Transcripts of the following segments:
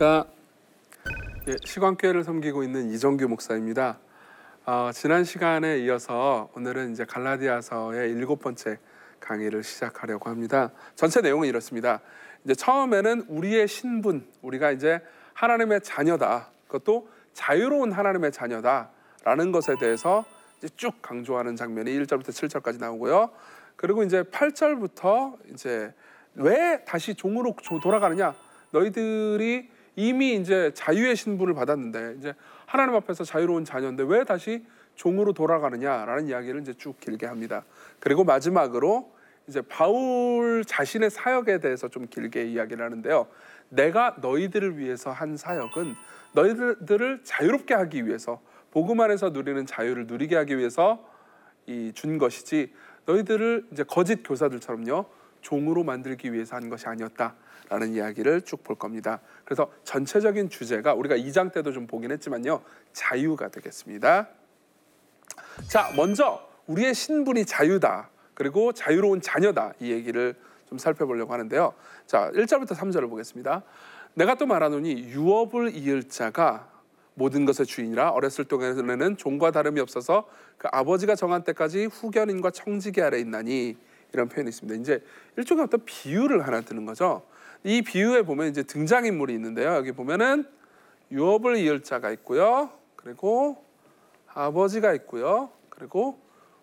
안녕하십니까. 예, 시광교회를 섬기고 있는 이정규 목사입니다. 어, 지난 시간에 이어서 오늘은 이제 갈라디아서의 일곱 번째 강의를 시작하려고 합니다. 전체 내용은 이렇습니다. 이제 처음에는 우리의 신분, 우리가 이제 하나님의 자녀다. 그것도 자유로운 하나님의 자녀다라는 것에 대해서 쭉 강조하는 장면이 1절부터 7절까지 나오고요. 그리고 이제 8절부터 이제 왜 다시 종으로 돌아가느냐? 너희들이 이미 이제 자유의 신분을 받았는데 이제 하나님 앞에서 자유로운 자녀인데 왜 다시 종으로 돌아가느냐라는 이야기를 이제 쭉 길게 합니다. 그리고 마지막으로 이제 바울 자신의 사역에 대해서 좀 길게 이야기를 하는데요. 내가 너희들을 위해서 한 사역은 너희들을 자유롭게 하기 위해서 복음 안에서 누리는 자유를 누리게 하기 위해서 이 준 것이지 너희들을 이제 거짓 교사들처럼요 종으로 만들기 위해서 한 것이 아니었다 라는 이야기를 쭉 볼 겁니다. 그래서 전체적인 주제가 우리가 2장 때도 좀 보긴 했지만요 자유가 되겠습니다. 자 먼저 우리의 신분이 자유다 그리고 자유로운 자녀다 이 얘기를 좀 살펴보려고 하는데요. 자 1절부터 3절을 보겠습니다. 내가 또 말하노니 유업을 이을 자가 모든 것의 주인이라 어렸을 동안에는 종과 다름이 없어서 그 아버지가 정한 때까지 후견인과 청지기 아래 있나니 이런 표현이 있습니다. 이제 일종의 어떤 비유를 하나 드는 거죠. 이 비유에 보면 이제 등장 인물이 있는데요. 여기 보면은 유업을 이을 자가 있고요. 그리고 아버지가 있고요. 그리고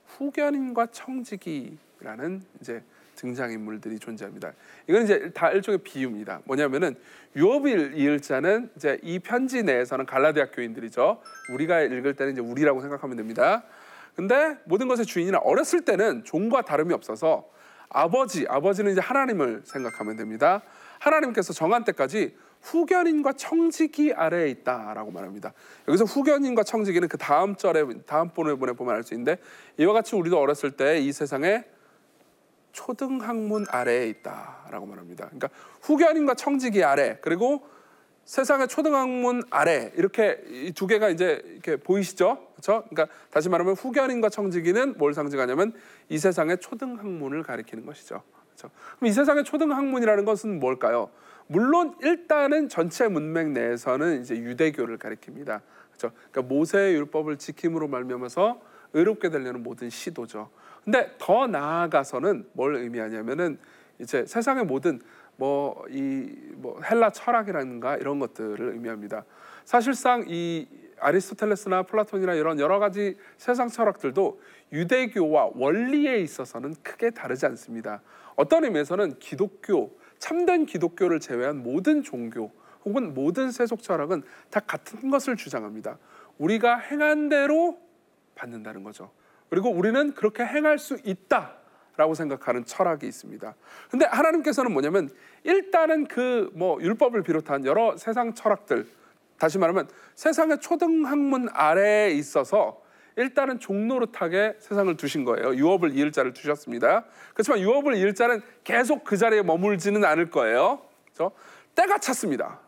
후견인과 청지기라는 이제 등장 인물들이 존재합니다. 이건 이제 다 일종의 비유입니다. 뭐냐면은 유업을 이을 자는 이제 이 편지 내에서는 갈라디아 교인들이죠. 우리가 읽을 때는 이제 우리라고 생각하면 됩니다. 근데 모든 것의 주인이나 어렸을 때는 종과 다름이 없어서 아버지, 아버지는 이제 하나님을 생각하면 됩니다. 하나님께서 정한 때까지 후견인과 청지기 아래에 있다라고 말합니다. 여기서 후견인과 청지기는 그 다음 절에 다음 본에 보면 알 수 있는데 이와 같이 우리도 어렸을 때 이 세상에 초등학문 아래에 있다라고 말합니다. 그러니까 후견인과 청지기 아래 그리고 세상의 초등학문 아래 이렇게 이 두 개가 이제 이렇게 보이시죠? 그렇죠? 그러니까 다시 말하면 후견인과 청지기는 뭘 상징하냐면 이 세상의 초등학문을 가리키는 것이죠. 그렇죠? 그럼 이 세상의 초등학문이라는 것은 뭘까요? 물론 일단은 전체 문맥 내에서는 이제 유대교를 가리킵니다. 그렇죠? 그러니까 모세의 율법을 지킴으로 말미암아서 의롭게 되려는 모든 시도죠. 근데 더 나아가서는 뭘 의미하냐면은 이제 세상의 모든 뭐 이뭐 뭐 헬라 철학이라든가 이런 것들을 의미합니다. 사실상 이 아리스토텔레스나 플라톤이나 이런 여러 가지 세상 철학들도 유대교와 원리에 있어서는 크게 다르지 않습니다. 어떤 의미에서는 기독교, 참된 기독교를 제외한 모든 종교 혹은 모든 세속 철학은 다 같은 것을 주장합니다. 우리가 행한 대로 받는다는 거죠. 그리고 우리는 그렇게 행할 수 있다 라고 생각하는 철학이 있습니다. 근데 하나님께서는 뭐냐면 일단은 그 뭐 율법을 비롯한 여러 세상 철학들 다시 말하면 세상의 초등학문 아래에 있어서 일단은 종노릇하게 세상을 두신 거예요. 유업을 이을 자를 두셨습니다. 그렇지만 유업을 이을 자는 계속 그 자리에 머물지는 않을 거예요. 그렇죠? 때가 찼습니다.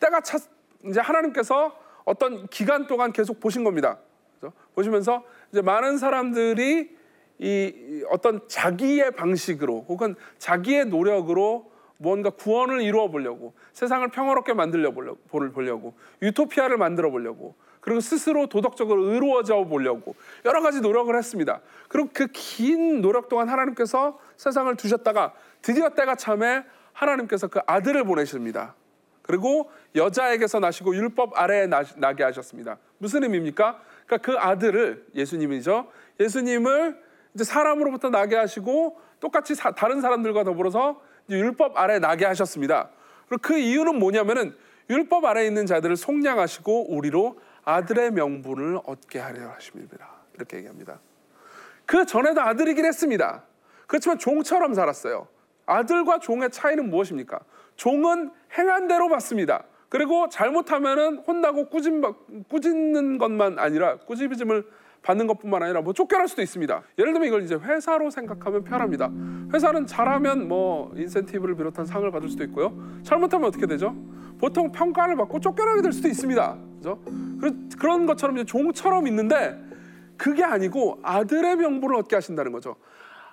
때가 찼 이제 하나님께서 어떤 기간 동안 계속 보신 겁니다. 그렇죠? 보시면서 이제 많은 사람들이 이 어떤 자기의 방식으로 혹은 자기의 노력으로 무언가 구원을 이루어 보려고 세상을 평화롭게 만들려 보려고 유토피아를 만들어 보려고 그리고 스스로 도덕적으로 의로워져 보려고 여러 가지 노력을 했습니다. 그리고 그 긴 노력 동안 하나님께서 세상을 두셨다가 드디어 때가 참에 하나님께서 그 아들을 보내십니다. 그리고 여자에게서 나시고 율법 아래에 나게 하셨습니다. 무슨 의미입니까? 그러니까 그 아들을 예수님이죠. 예수님을 이제 사람으로부터 나게 하시고 똑같이 사, 다른 사람들과 더불어서 율법 아래 나게 하셨습니다. 그 이유는 뭐냐면은 율법 아래 있는 자들을 속량하시고 우리로 아들의 명분을 얻게 하려 하십니다. 이렇게 얘기합니다. 그 전에도 아들이긴 했습니다. 그렇지만 종처럼 살았어요. 아들과 종의 차이는 무엇입니까? 종은 행한 대로 받습니다. 그리고 잘못하면은 혼나고 꾸짖, 꾸짖는 것만 아니라 꾸짖음을 받는 것뿐만 아니라 뭐 쫓겨날 수도 있습니다. 예를 들면 이걸 이제 회사로 생각하면 편합니다. 회사는 잘하면 뭐 인센티브를 비롯한 상을 받을 수도 있고요. 잘못하면 어떻게 되죠? 보통 평가를 받고 쫓겨나게 될 수도 있습니다. 그죠? 그런 것처럼 이제 종처럼 있는데 그게 아니고 아들의 명분을 얻게 하신다는 거죠.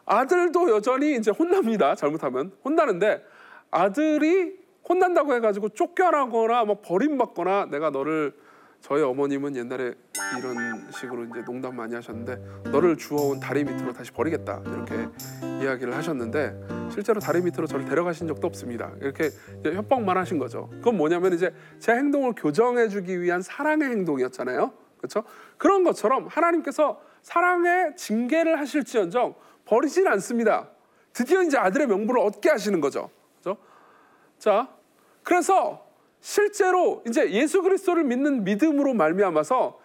아들도 여전히 이제 혼납니다. 잘못하면 혼나는데 아들이 혼난다고 해가지고 쫓겨나거나 뭐 버림받거나 내가 너를 저희 어머님은 옛날에 이런 식으로 이제 농담 많이 하셨는데 너를 주워온 다리 밑으로 다시 버리겠다 이렇게 이야기를 하셨는데 실제로 다리 밑으로 저를 데려가신 적도 없습니다. 이렇게 협박만 하신 거죠. 그건 뭐냐면 이제 제 행동을 교정해주기 위한 사랑의 행동이었잖아요. 그렇죠? 그런 것처럼 하나님께서 사랑의 징계를 하실지언정 버리진 않습니다. 드디어 이제 아들의 명분을 얻게 하시는 거죠. 그렇죠? 자, 그래서 실제로 이제 예수 그리스도를 믿는 믿음으로 말미암아서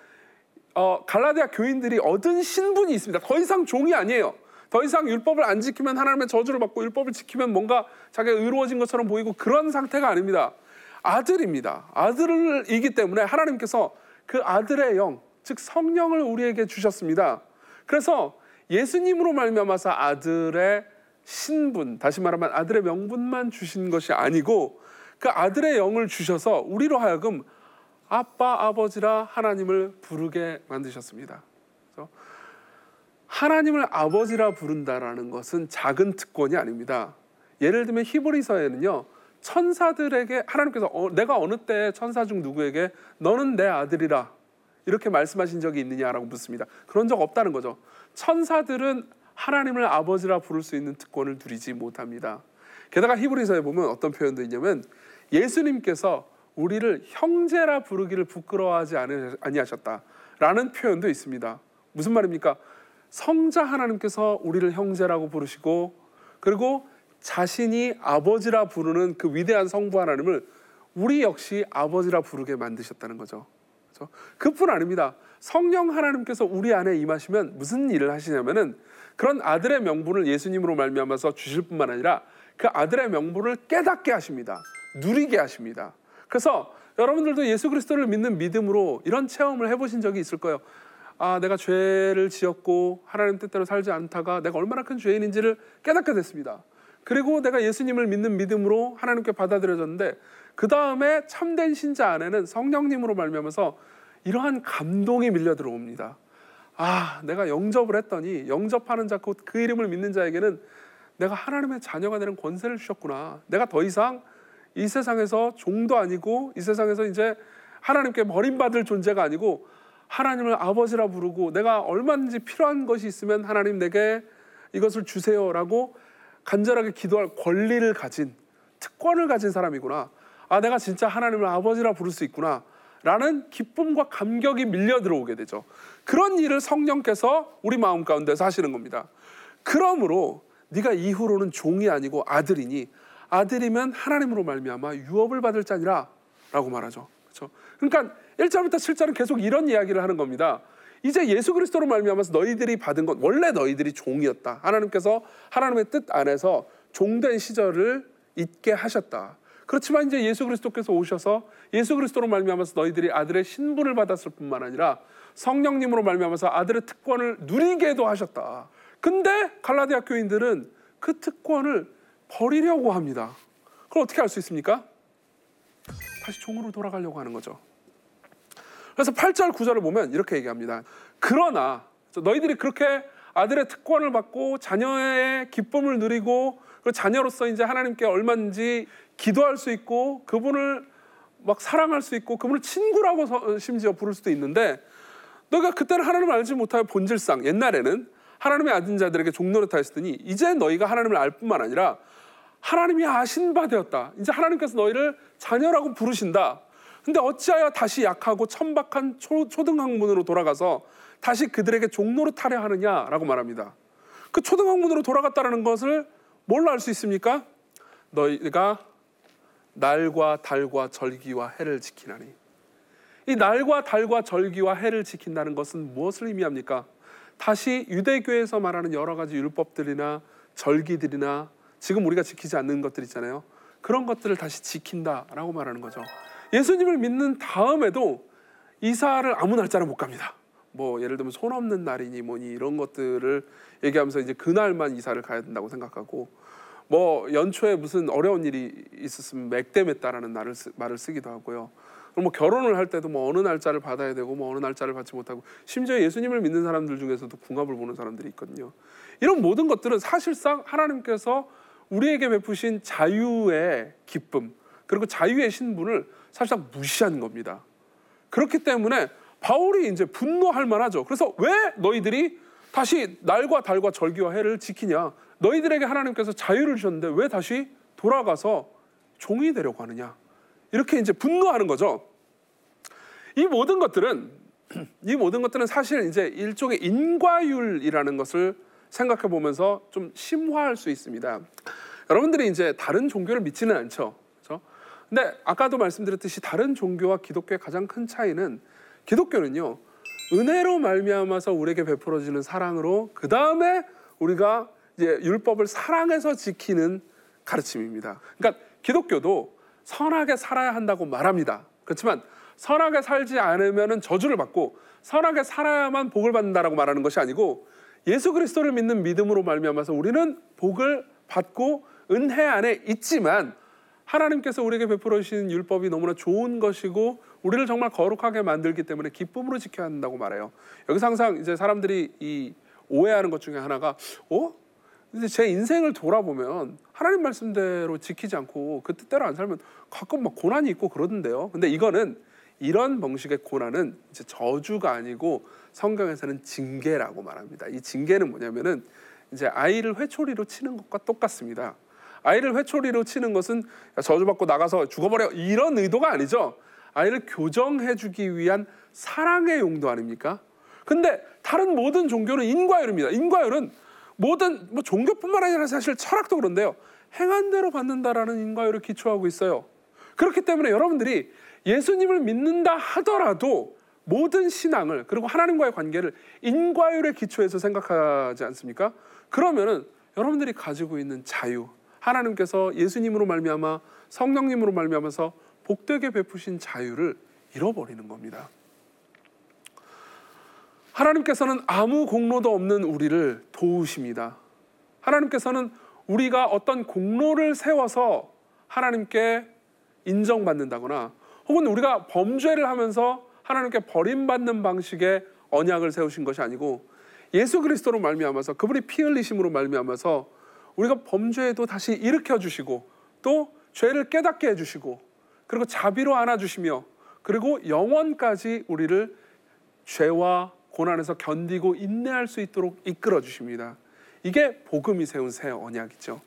어, 갈라디아 교인들이 얻은 신분이 있습니다. 더 이상 종이 아니에요. 더 이상 율법을 안 지키면 하나님의 저주를 받고 율법을 지키면 뭔가 자기가 의로워진 것처럼 보이고 그런 상태가 아닙니다. 아들입니다. 아들이기 때문에 하나님께서 그 아들의 영, 즉 성령을 우리에게 주셨습니다. 그래서 예수님으로 말미암아서 아들의 신분, 다시 말하면 아들의 명분만 주신 것이 아니고 그 아들의 영을 주셔서 우리로 하여금 아빠 아버지라 하나님을 부르게 만드셨습니다. 하나님을 아버지라 부른다라는 것은 작은 특권이 아닙니다. 예를 들면 히브리서에는요 천사들에게 하나님께서 어, 내가 어느 때 천사 중 누구에게 너는 내 아들이라 이렇게 말씀하신 적이 있느냐라고 묻습니다. 그런 적 없다는 거죠. 천사들은 하나님을 아버지라 부를 수 있는 특권을 누리지 못합니다. 게다가 히브리서에 보면 어떤 표현도 있냐면 예수님께서 우리를 형제라 부르기를 부끄러워하지 아니하셨다라는 표현도 있습니다. 무슨 말입니까? 성자 하나님께서 우리를 형제라고 부르시고 그리고 자신이 아버지라 부르는 그 위대한 성부 하나님을 우리 역시 아버지라 부르게 만드셨다는 거죠. 그렇죠? 그뿐 아닙니다. 성령 하나님께서 우리 안에 임하시면 무슨 일을 하시냐면은 그런 아들의 명분을 예수님으로 말미암아서 주실 뿐만 아니라 그 아들의 명분을 깨닫게 하십니다. 누리게 하십니다. 그래서 여러분들도 예수 그리스도를 믿는 믿음으로 이런 체험을 해보신 적이 있을 거예요. 아, 내가 죄를 지었고 하나님 뜻대로 살지 않다가 내가 얼마나 큰 죄인인지를 깨닫게 됐습니다. 그리고 내가 예수님을 믿는 믿음으로 하나님께 받아들여졌는데 그 다음에 참된 신자 안에는 성령님으로 말미암아서 이러한 감동이 밀려 들어옵니다. 아, 내가 영접을 했더니 영접하는 자, 그 이름을 믿는 자에게는 내가 하나님의 자녀가 되는 권세를 주셨구나. 내가 더 이상 이 세상에서 종도 아니고 이 세상에서 이제 하나님께 버림받을 존재가 아니고 하나님을 아버지라 부르고 내가 얼마든지 필요한 것이 있으면 하나님 내게 이것을 주세요라고 간절하게 기도할 권리를 가진 특권을 가진 사람이구나. 아, 내가 진짜 하나님을 아버지라 부를 수 있구나. 라는 기쁨과 감격이 밀려 들어오게 되죠. 그런 일을 성령께서 우리 마음 가운데서 하시는 겁니다. 그러므로 네가 이후로는 종이 아니고 아들이니 아들이면 하나님으로 말미암아 유업을 받을 자니라 라고 말하죠. 그렇죠? 그러니까 1절부터 7절은 계속 이런 이야기를 하는 겁니다. 이제 예수 그리스도로 말미암아서 너희들이 받은 것 원래 너희들이 종이었다. 하나님께서 하나님의 뜻 안에서 종된 시절을 잊게 하셨다. 그렇지만 이제 예수 그리스도께서 오셔서 예수 그리스도로 말미암아서 너희들이 아들의 신분을 받았을 뿐만 아니라 성령님으로 말미암아서 아들의 특권을 누리게도 하셨다. 근데 갈라디아 교인들은 그 특권을 버리려고 합니다. 그럼 어떻게 할수 있습니까? 다시 종으로 돌아가려고 하는 거죠. 그래서 8절 9절을 보면 이렇게 얘기합니다. 그러나 너희들이 그렇게 아들의 특권을 받고 자녀의 기쁨을 누리고 그 자녀로서 이제 하나님께 얼마든지 기도할 수 있고 그분을 막 사랑할 수 있고 그분을 친구라고 심지어 부를 수도 있는데 너가 그때는 하나님을 알지 못하여 본질상 옛날에는 하나님의 아들 자들에게 종노릇하였으니 이제 너희가 하나님을 알 뿐만 아니라 하나님이 아신 바 되었다. 이제 하나님께서 너희를 자녀라고 부르신다. 근데 어찌하여 다시 약하고 천박한 초, 초등학문으로 돌아가서 다시 그들에게 종노릇하려 하느냐라고 말합니다. 그 초등학문으로 돌아갔다는 것을 뭘로 알 수 있습니까? 너희가 날과 달과 절기와 해를 지키나니 이 날과 달과 절기와 해를 지킨다는 것은 무엇을 의미합니까? 다시 유대교에서 말하는 여러 가지 율법들이나 절기들이나 지금 우리가 지키지 않는 것들 있잖아요. 그런 것들을 다시 지킨다라고 말하는 거죠. 예수님을 믿는 다음에도 이사를 아무 날짜나 못 갑니다. 뭐 예를 들면 손 없는 날이니 뭐니 이런 것들을 얘기하면서 이제 그날만 이사를 가야 된다고 생각하고 뭐 연초에 무슨 어려운 일이 있었으면 쓰, 말을 쓰기도 하고요. 뭐 결혼을 할 때도 뭐 어느 날짜를 받아야 되고 뭐 어느 날짜를 받지 못하고 심지어 예수님을 믿는 사람들 중에서도 궁합을 보는 사람들이 있거든요. 이런 모든 것들은 사실상 하나님께서 우리에게 베푸신 자유의 기쁨 그리고 자유의 신분을 사실상 무시하는 겁니다. 그렇기 때문에 바울이 이제 분노할 만하죠. 그래서 왜 너희들이 다시 날과 달과 절기와 해를 지키냐? 너희들에게 하나님께서 자유를 주셨는데 왜 다시 돌아가서 종이 되려고 하느냐? 이렇게 이제 분노하는 거죠. 이 모든 것들은 이 모든 것들은 사실 이제 일종의 인과율이라는 것을 생각해 보면서 좀 심화할 수 있습니다. 여러분들이 이제 다른 종교를 믿지는 않죠. 그렇죠? 근데 아까도 말씀드렸듯이 다른 종교와 기독교의 가장 큰 차이는 기독교는요. 은혜로 말미암아서 우리에게 베풀어지는 사랑으로 그 다음에 우리가 이제 율법을 사랑해서 지키는 가르침입니다. 그러니까 기독교도 선하게 살아야 한다고 말합니다. 그렇지만 선하게 살지 않으면 저주를 받고 선하게 살아야만 복을 받는다라고 말하는 것이 아니고 예수 그리스도를 믿는 믿음으로 말미암아서 우리는 복을 받고 은혜 안에 있지만 하나님께서 우리에게 베풀어 주신 율법이 너무나 좋은 것이고 우리를 정말 거룩하게 만들기 때문에 기쁨으로 지켜야 한다고 말해요. 여기서 항상 이제 사람들이 이 오해하는 것 중에 하나가 어? 근데 제 인생을 돌아보면 하나님 말씀대로 지키지 않고 그 뜻대로 안 살면 가끔 막 고난이 있고 그러던데요. 근데 이거는 이런 방식의 고난은 이제 저주가 아니고 성경에서는 징계라고 말합니다. 이 징계는 뭐냐면은 이제 아이를 회초리로 치는 것과 똑같습니다. 아이를 회초리로 치는 것은 저주받고 나가서 죽어버려 이런 의도가 아니죠. 아이를 교정해주기 위한 사랑의 용도 아닙니까? 근데 다른 모든 종교는 인과율입니다. 인과율은 모든 뭐 종교뿐만 아니라 사실 철학도 그런데요. 행한 대로 받는다라는 인과율을 기초하고 있어요. 그렇기 때문에 여러분들이 예수님을 믿는다 하더라도 모든 신앙을 그리고 하나님과의 관계를 인과율의 기초에서 생각하지 않습니까? 그러면은 여러분들이 가지고 있는 자유, 하나님께서 예수님으로 말미암아 성령님으로 말미암아서 복되게 베푸신 자유를 잃어버리는 겁니다. 하나님께서는 아무 공로도 없는 우리를 도우십니다. 하나님께서는 우리가 어떤 공로를 세워서 하나님께 인정받는다거나 혹은 우리가 범죄를 하면서 하나님께 버림받는 방식의 언약을 세우신 것이 아니고 예수 그리스도로 말미암아서 그분이 피 흘리심으로 말미암아서 우리가 범죄에도 다시 일으켜 주시고 또 죄를 깨닫게 해 주시고 그리고 자비로 안아 주시며 그리고 영원까지 우리를 죄와 고난에서 견디고 인내할 수 있도록 이끌어 주십니다. 이게 복음이 세운 새 언약이죠.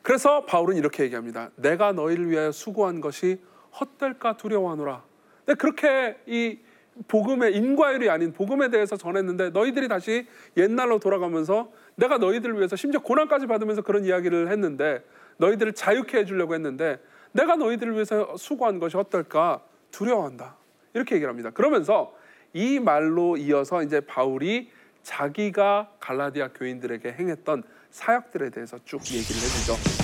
그래서 바울은 이렇게 얘기합니다. 내가 너희를 위하여 수고한 것이 헛될까 두려워하노라. 근데 그렇게 이 복음의 인과율이 아닌 복음에 대해서 전했는데 너희들이 다시 옛날로 돌아가면서 내가 너희들을 위해서 심지어 고난까지 받으면서 그런 이야기를 했는데 너희들을 자유케 해주려고 했는데 내가 너희들을 위해서 수고한 것이 어떨까 두려워한다. 이렇게 얘기를 합니다. 그러면서 이 말로 이어서 이제 바울이 자기가 갈라디아 교인들에게 행했던 사역들에 대해서 쭉 얘기를 해주죠.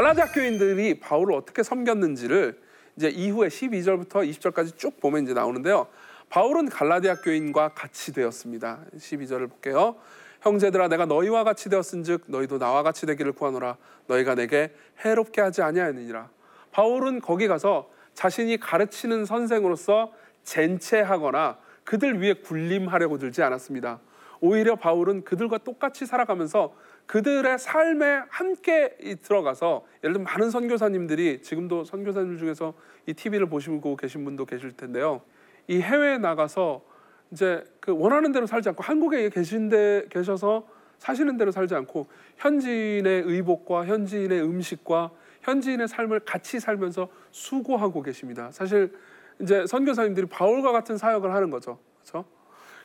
갈라디아 교인들이 바울을 어떻게 섬겼는지를 이제 이후에 12절부터 20절까지 쭉 보면 이제 나오는데요. 바울은 갈라디아 교인과 같이 되었습니다. 12절을 볼게요. 형제들아 내가 너희와 같이 되었은즉 너희도 나와 같이 되기를 구하노라 너희가 내게 해롭게 하지 아니하느니라. 바울은 거기 가서 자신이 가르치는 선생으로서 젠체하거나 그들 위에 군림하려고 들지 않았습니다. 오히려 바울은 그들과 똑같이 살아가면서 그들의 삶에 함께 들어가서 예를 들면 많은 선교사님들이 지금도 선교사님 중에서 이 TV를 보시고 계신 분도 계실 텐데요. 이 해외에 나가서 이제 그 원하는 대로 살지 않고 한국에 계신데 계셔서 사시는 대로 살지 않고 현지인의 의복과 현지인의 음식과 현지인의 삶을 같이 살면서 수고하고 계십니다. 사실 이제 선교사님들이 바울과 같은 사역을 하는 거죠. 그렇죠?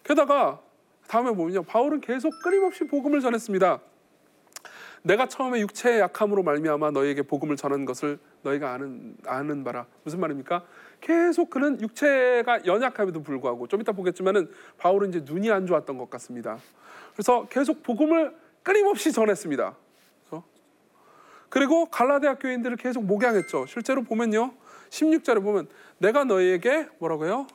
게다가 다음에 보면요. 바울은 계속 끊임없이 복음을 전했습니다. 내가 처음에 육체의 약함으로 말미암아 너희에게 복음을 전한 것을 너희가 아는 아는 바라 무슨 말입니까? 계속 그는 육체가 연약함에도 불구하고 좀 이따 보겠지만은 바울은 이제 눈이 안 좋았던 것 같습니다. 그래서 계속 복음을 끊임없이 전했습니다. 그리고 갈라디아 교인들을 계속 목양했죠. 실제로 보면요. 16절에 보면 내가 너희에게 뭐라고요?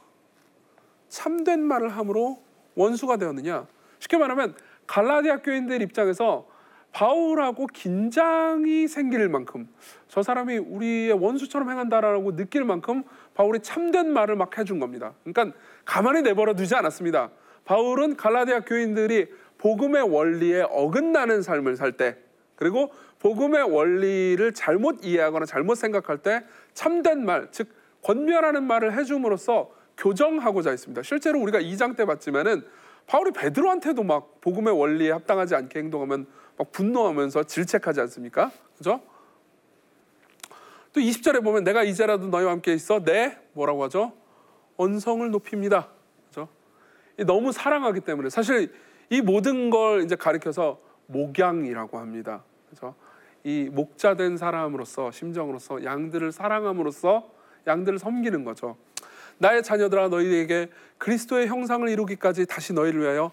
참된 말을 함으로 원수가 되었느냐? 쉽게 말하면 갈라디아 교인들 입장에서 바울하고 긴장이 생길 만큼 저 사람이 우리의 원수처럼 행한다라고 느낄 만큼 바울이 참된 말을 막 해준 겁니다. 그러니까 가만히 내버려 두지 않았습니다. 바울은 갈라디아 교인들이 복음의 원리에 어긋나는 삶을 살 때, 그리고 복음의 원리를 잘못 이해하거나 잘못 생각할 때 참된 말, 즉 권면하는 말을 해줌으로써 교정하고자 했습니다. 실제로 우리가 2장 때 봤지만은 바울이 베드로한테도 막 복음의 원리에 합당하지 않게 행동하면 막 분노하면서 질책하지 않습니까? 그죠? 또 20절에 보면 내가 이제라도 너희와 함께 있어 내 뭐라고 하죠? 언성을 높입니다. 그죠? 너무 사랑하기 때문에 사실 이 모든 걸 이제 가리켜서 목양이라고 합니다. 그죠? 이 목자된 사람으로서 심정으로서 양들을 사랑함으로써 양들을 섬기는 거죠. 나의 자녀들아 너희에게 그리스도의 형상을 이루기까지 다시 너희를 위하여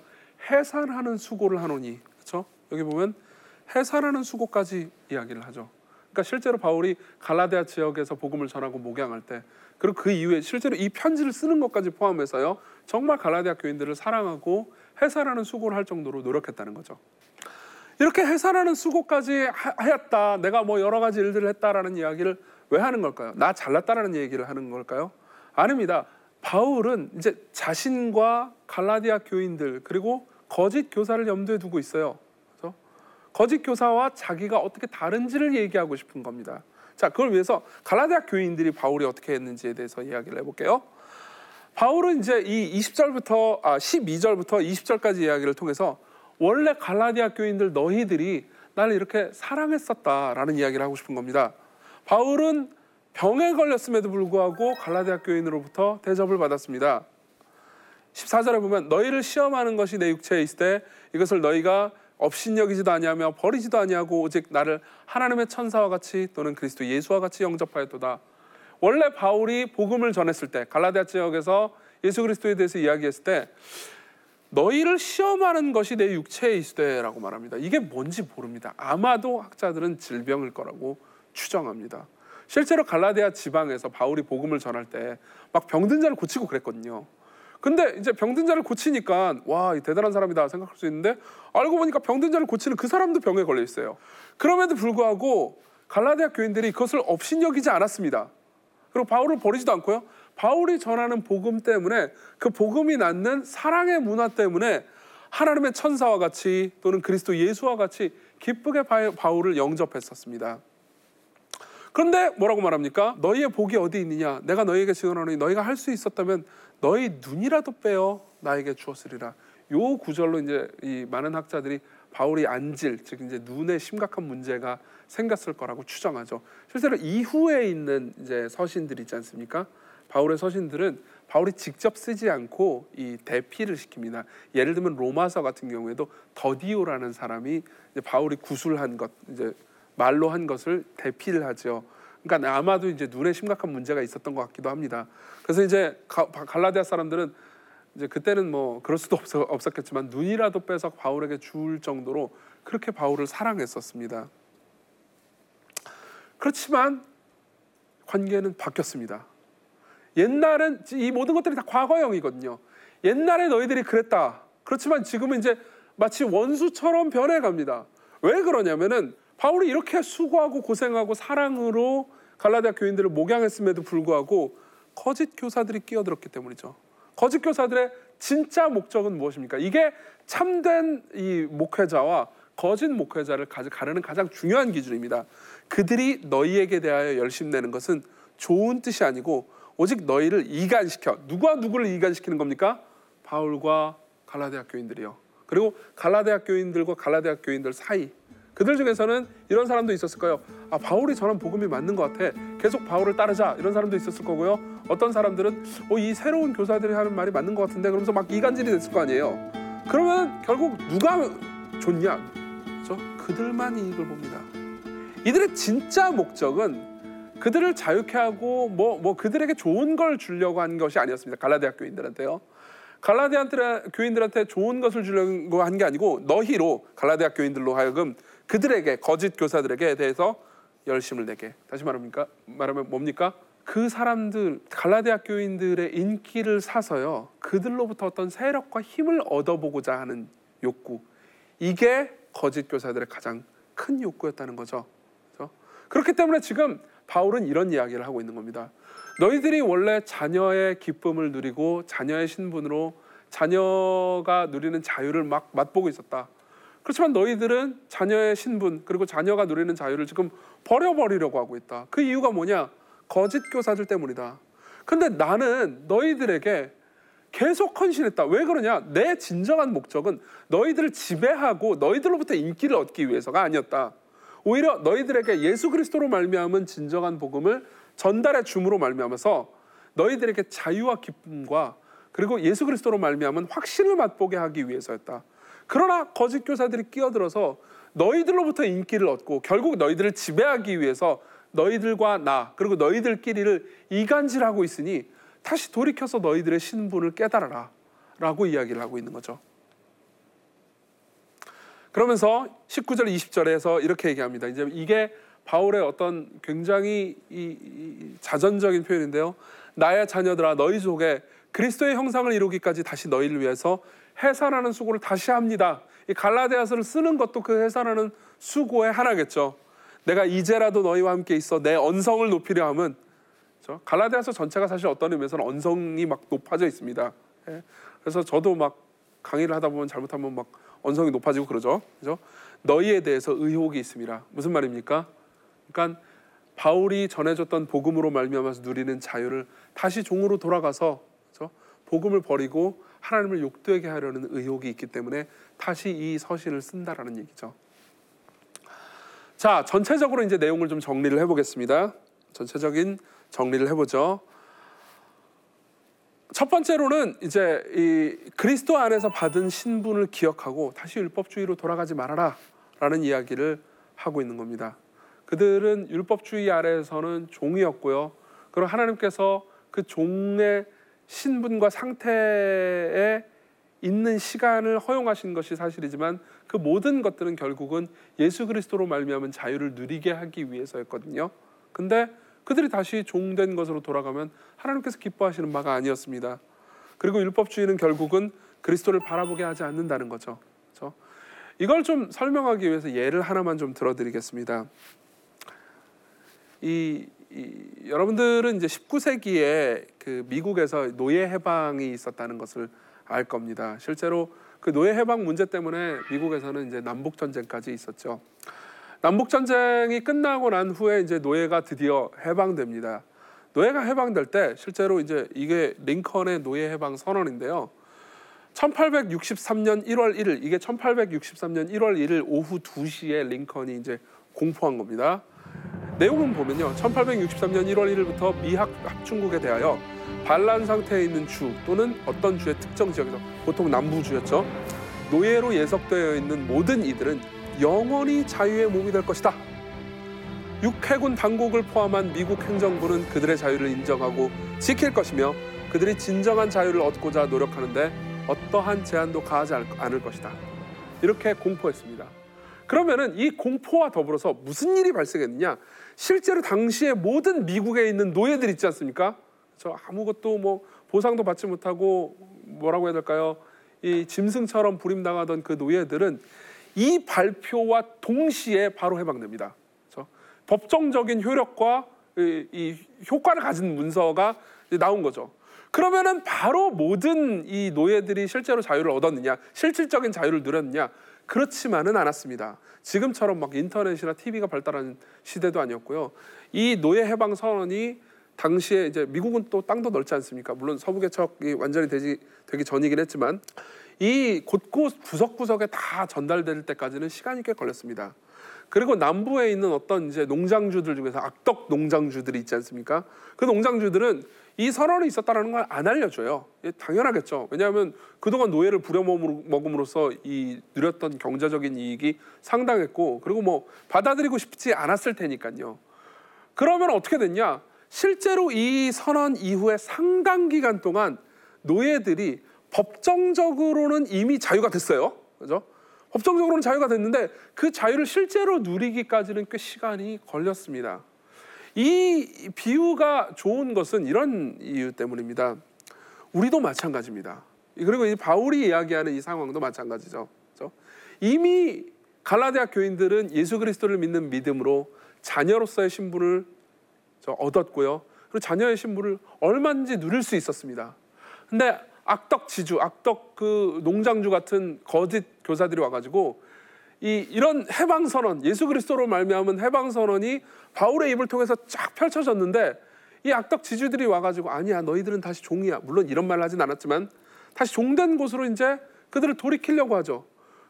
해산하는 수고를 하노니? 여기 보면 해산하는 수고까지 이야기를 하죠. 그러니까 실제로 바울이 갈라디아 지역에서 복음을 전하고 목양할 때 그리고 그 이후에 실제로 이 편지를 쓰는 것까지 포함해서요 정말 갈라디아 교인들을 사랑하고 해산하는 수고를 할 정도로 노력했다는 거죠. 이렇게 해산하는 수고까지 하였다. 내가 뭐 여러 가지 일들을 했다라는 이야기를 왜 하는 걸까요? 나 잘났다라는 얘기를 하는 걸까요? 아닙니다. 바울은 이제 자신과 갈라디아 교인들 그리고 거짓 교사를 염두에 두고 있어요. 거짓 교사와 자기가 어떻게 다른지를 얘기하고 싶은 겁니다. 자, 그걸 위해서 갈라디아 교인들이 바울이 어떻게 했는지에 대해서 이야기를 해볼게요. 바울은 이제 이 20절부터 아 12절부터 20절까지 이야기를 통해서 원래 갈라디아 교인들 너희들이 나를 이렇게 사랑했었다라는 이야기를 하고 싶은 겁니다. 바울은 병에 걸렸음에도 불구하고 갈라디아 교인으로부터 대접을 받았습니다. 14절에 보면 너희를 시험하는 것이 내 육체에 있을 때 이것을 너희가 업신여기지도 아니하며 버리지도 아니하고 오직 나를 하나님의 천사와 같이 또는 그리스도 예수와 같이 영접하였도다. 원래 바울이 복음을 전했을 때 갈라디아 지역에서 예수 그리스도에 대해서 이야기했을 때 너희를 시험하는 것이 내 육체에 있을 때라고 말합니다. 이게 뭔지 모릅니다. 아마도 학자들은 질병일 거라고 추정합니다. 실제로 갈라디아 지방에서 바울이 복음을 전할 때 막 병든 자를 고치고 그랬거든요. 근데 이제 병든 자를 고치니까 와 대단한 사람이다 생각할 수 있는데 알고 보니까 병든 자를 고치는 그 사람도 병에 걸려 있어요. 그럼에도 불구하고 갈라디아 교인들이 그것을 업신여기지 않았습니다. 그리고 바울을 버리지도 않고요. 바울이 전하는 복음 때문에 그 복음이 낳는 사랑의 문화 때문에 하나님의 천사와 같이 또는 그리스도 예수와 같이 기쁘게 바울을 영접했었습니다. 그런데 뭐라고 말합니까? 너희의 복이 어디 있느냐? 내가 너희에게 증언하노니 너희가 할 수 있었다면 너희 눈이라도 빼어 나에게 주었으리라. 요 구절로 이제 이 많은 학자들이 바울이 안질 즉 이제 눈에 심각한 문제가 생겼을 거라고 추정하죠. 실제로 이후에 있는 이제 서신들 있지 않습니까? 바울의 서신들은 바울이 직접 쓰지 않고 이 대피를 시킵니다. 예를 들면 로마서 같은 경우에도 더디오라는 사람이 바울이 구술한 것 이제 말로 한 것을 대피를 하죠. 그러니까 아마도 이제 눈에 심각한 문제가 있었던 것 같기도 합니다. 그래서 이제 갈라디아 사람들은 이제 그때는 뭐 그럴 수도 없, 었겠지만 눈이라도 빼서 바울에게 줄 정도로 그렇게 바울을 사랑했었습니다. 그렇지만 관계는 바뀌었습니다. 옛날은 이 모든 것들이 다 과거형이거든요. 옛날에 너희들이 그랬다. 그렇지만 지금은 이제 마치 원수처럼 변해갑니다. 왜 그러냐면은 바울이 이렇게 수고하고 고생하고 사랑으로 갈라디아 교인들을 목양했음에도 불구하고 거짓 교사들이 끼어들었기 때문이죠. 거짓 교사들의 진짜 목적은 무엇입니까? 이게 참된 이 목회자와 거짓 목회자를 가르는 가장 중요한 기준입니다. 그들이 너희에게 대하여 열심 내는 것은 좋은 뜻이 아니고 오직 너희를 이간시켜 누구와 누구를 이간시키는 겁니까? 바울과 갈라디아 교인들이요. 그리고 갈라디아 교인들과 갈라디아 교인들 사이 그들 중에서는 이런 사람도 있었을 거예요. 아 바울이 전한 복음이 맞는 것 같아. 계속 바울을 따르자 이런 사람도 있었을 거고요. 어떤 사람들은 어, 이 새로운 교사들이 하는 말이 맞는 것 같은데 그러면서 막 이간질이 됐을 거 아니에요. 그러면 결국 누가 좋냐? 그죠? 그들만 이익을 봅니다. 이들의 진짜 목적은 그들을 자유케 하고 뭐, 뭐 그들에게 좋은 걸 주려고 한 것이 아니었습니다. 갈라디아 교인들한테요. 갈라디아 교인들한테 좋은 것을 주려고 한 게 아니고 너희로 갈라디아 교인들로 하여금 그들에게 거짓 교사들에게 대해서 열심을 내게. 다시 말합니까? 말하면 뭡니까? 그 사람들 갈라디아 교인들의 인기를 사서요. 그들로부터 어떤 세력과 힘을 얻어보고자 하는 욕구. 이게 거짓 교사들의 가장 큰 욕구였다는 거죠. 그렇죠? 그렇기 때문에 지금 바울은 이런 이야기를 하고 있는 겁니다. 너희들이 원래 자녀의 기쁨을 누리고 자녀의 신분으로 자녀가 누리는 자유를 막 맛보고 있었다. 그렇지만 너희들은 자녀의 신분 그리고 자녀가 누리는 자유를 지금 버려버리려고 하고 있다. 그 이유가 뭐냐? 거짓 교사들 때문이다. 근데 나는 너희들에게 계속 헌신했다. 왜 그러냐? 내 진정한 목적은 너희들을 지배하고 너희들로부터 인기를 얻기 위해서가 아니었다. 오히려 너희들에게 예수 그리스도로 말미암은 진정한 복음을 전달해 줌으로 말미암아서 너희들에게 자유와 기쁨과 그리고 예수 그리스도로 말미암은 확신을 맛보게 하기 위해서였다. 그러나 거짓 교사들이 끼어들어서 너희들로부터 인기를 얻고 결국 너희들을 지배하기 위해서 너희들과 나 그리고 너희들끼리를 이간질하고 있으니 다시 돌이켜서 너희들의 신분을 깨달아라 라고 이야기를 하고 있는 거죠. 그러면서 19절 20절에서 이렇게 얘기합니다. 이제 이게 바울의 어떤 굉장히 이, 이 자전적인 표현인데요. 나의 자녀들아 너희 속에 그리스도의 형상을 이루기까지 다시 너희를 위해서 해산하는 수고를 다시 합니다. 이 갈라디아서를 쓰는 것도 그 해산하는 수고의 하나겠죠. 내가 이제라도 너희와 함께 있어 내 언성을 높이려 함은 그렇죠? 갈라디아서 전체가 사실 어떤 의미에서는 언성이 막 높아져 있습니다. 예. 그래서 저도 막 강의를 하다 보면 잘못하면 막 언성이 높아지고 그러죠. 그죠? 너희에 대해서 의혹이 있습니다. 무슨 말입니까? 그러니까 바울이 전해줬던 복음으로 말미암아서 누리는 자유를 다시 종으로 돌아가서 그죠? 복음을 버리고 하나님을 욕되게 하려는 의혹이 있기 때문에 다시 이 서신을 쓴다라는 얘기죠. 자, 전체적으로 이제 내용을 좀 정리를 해보겠습니다. 전체적인 정리를 해보죠. 첫 번째로는 이제 이 그리스도 안에서 받은 신분을 기억하고 다시 율법주의로 돌아가지 말아라 라는 이야기를 하고 있는 겁니다. 그들은 율법주의 아래에서는 종이었고요. 그리고 하나님께서 그 종의 신분과 상태에 있는 시간을 허용하신 것이 사실이지만 그 모든 것들은 결국은 예수 그리스도로 말미암은 자유를 누리게 하기 위해서였거든요. 근데 그들이 다시 종된 것으로 돌아가면 하나님께서 기뻐하시는 바가 아니었습니다. 그리고 율법주의는 결국은 그리스도를 바라보게 하지 않는다는 거죠. 그렇죠? 이걸 좀 설명하기 위해서 예를 하나만 좀 들어드리겠습니다. 이, 이 여러분들은 이제 19세기에 그 미국에서 노예 해방이 있었다는 것을 알 겁니다. 실제로 그 노예 해방 문제 때문에 미국에서는 이제 남북 전쟁까지 있었죠. 남북 전쟁이 끝나고 난 후에 이제 노예가 드디어 해방됩니다. 노예가 해방될 때 실제로 이제 이게 링컨의 노예 해방 선언인데요. 1863년 1월 1일 이게 1863년 1월 1일 오후 2시에 링컨이 이제 공포한 겁니다. 내용은 보면요. 1863년 1월 1일부터 미합 합중국에 대하여 반란 상태에 있는 주 또는 어떤 주의 특정 지역에서 보통 남부주였죠. 노예로 예석되어 있는 모든 이들은 영원히 자유의 몸이 될 것이다. 육해군 당국을 포함한 미국 행정부는 그들의 자유를 인정하고 지킬 것이며 그들이 진정한 자유를 얻고자 노력하는데 어떠한 제한도 가하지 않을 것이다. 이렇게 공포했습니다. 그러면은 이 공포와 더불어서 무슨 일이 발생했느냐? 실제로 당시에 모든 미국에 있는 노예들 있지 않습니까? 저 아무것도 뭐 보상도 받지 못하고 뭐라고 해야 될까요? 이 짐승처럼 부림당하던 그 노예들은 이 발표와 동시에 바로 해방됩니다. 그렇죠? 법정적인 효력과 이, 이 효과를 가진 문서가 나온 거죠. 그러면은 바로 모든 이 노예들이 실제로 자유를 얻었느냐, 실질적인 자유를 누렸느냐? 그렇지만은 않았습니다. 지금처럼 막 인터넷이나 TV가 발달한 시대도 아니었고요. 이 노예 해방 선언이 당시에 이제 미국은 또 땅도 넓지 않습니까? 물론 서부 개척이 완전히 되지 되기 전이긴 했지만 이 곳곳 구석구석에 다 전달될 때까지는 시간이 꽤 걸렸습니다. 그리고 남부에 있는 어떤 이제 농장주들 중에서 악덕 농장주들이 있지 않습니까? 그 농장주들은 이 선언이 있었다라는 걸 안 알려줘요. 예, 당연하겠죠. 왜냐하면 그동안 노예를 부려먹음으로써 이 누렸던 경제적인 이익이 상당했고 그리고 뭐 받아들이고 싶지 않았을 테니까요. 그러면 어떻게 됐냐? 실제로 이 선언 이후에 상당 기간 동안 노예들이 법정적으로는 이미 자유가 됐어요. 그죠? 법정적으로는 자유가 됐는데 그 자유를 실제로 누리기까지는 꽤 시간이 걸렸습니다. 이 비유가 좋은 것은 이런 이유 때문입니다. 우리도 마찬가지입니다. 그리고 이 바울이 이야기하는 이 상황도 마찬가지죠. 그렇죠? 이미 갈라디아 교인들은 예수 그리스도를 믿는 믿음으로 자녀로서의 신분을 얻었고요. 그리고 자녀의 신분을 얼마든지 누릴 수 있었습니다. 근데 악덕 지주, 악덕 그 농장주 같은 거짓 교사들이 와가지고 이 이런 해방 선언, 예수 그리스도로 말미암은 해방 선언이 바울의 입을 통해서 쫙 펼쳐졌는데 이 악덕 지주들이 와가지고 아니야 너희들은 다시 종이야. 물론 이런 말을 하진 않았지만 다시 종된 곳으로 이제 그들을 돌이키려고 하죠.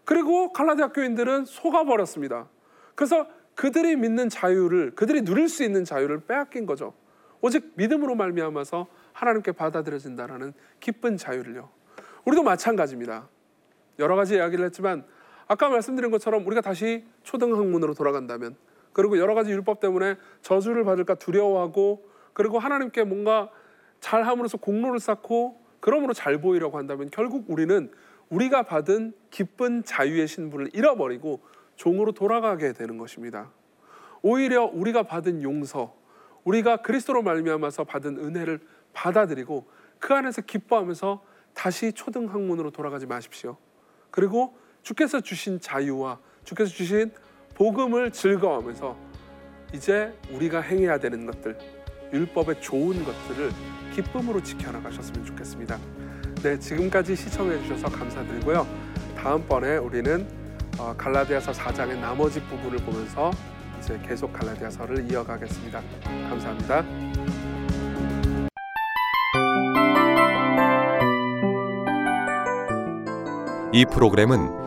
그리고 갈라디아 교인들은 속아버렸습니다. 그래서 그들이 믿는 자유를 그들이 누릴 수 있는 자유를 빼앗긴 거죠. 오직 믿음으로 말미암아서 하나님께 받아들여진다라는 기쁜 자유를요. 우리도 마찬가지입니다. 여러 가지 이야기를 했지만 아까 말씀드린 것처럼 우리가 다시 초등학문으로 돌아간다면 그리고 여러 가지 율법 때문에 저주를 받을까 두려워하고 그리고 하나님께 뭔가 잘함으로써 공로를 쌓고 그러므로 잘 보이려고 한다면 결국 우리는 우리가 받은 기쁜 자유의 신분을 잃어버리고 종으로 돌아가게 되는 것입니다. 오히려 우리가 받은 용서, 우리가 그리스도로 말미암아서 받은 은혜를 받아들이고 그 안에서 기뻐하면서 다시 초등 학문으로 돌아가지 마십시오. 그리고 주께서 주신 자유와 주께서 주신 복음을 즐거워하면서 이제 우리가 행해야 되는 것들, 율법의 좋은 것들을 기쁨으로 지켜나가셨으면 좋겠습니다. 네, 지금까지 시청해 주셔서 감사드리고요. 다음번에 우리는 어, 갈라디아서 4장의 나머지 부분을 보면서 이제 계속 갈라디아서를 이어가겠습니다. 감사합니다. 이 프로그램은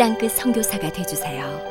땅끝 선교사가 되주세요.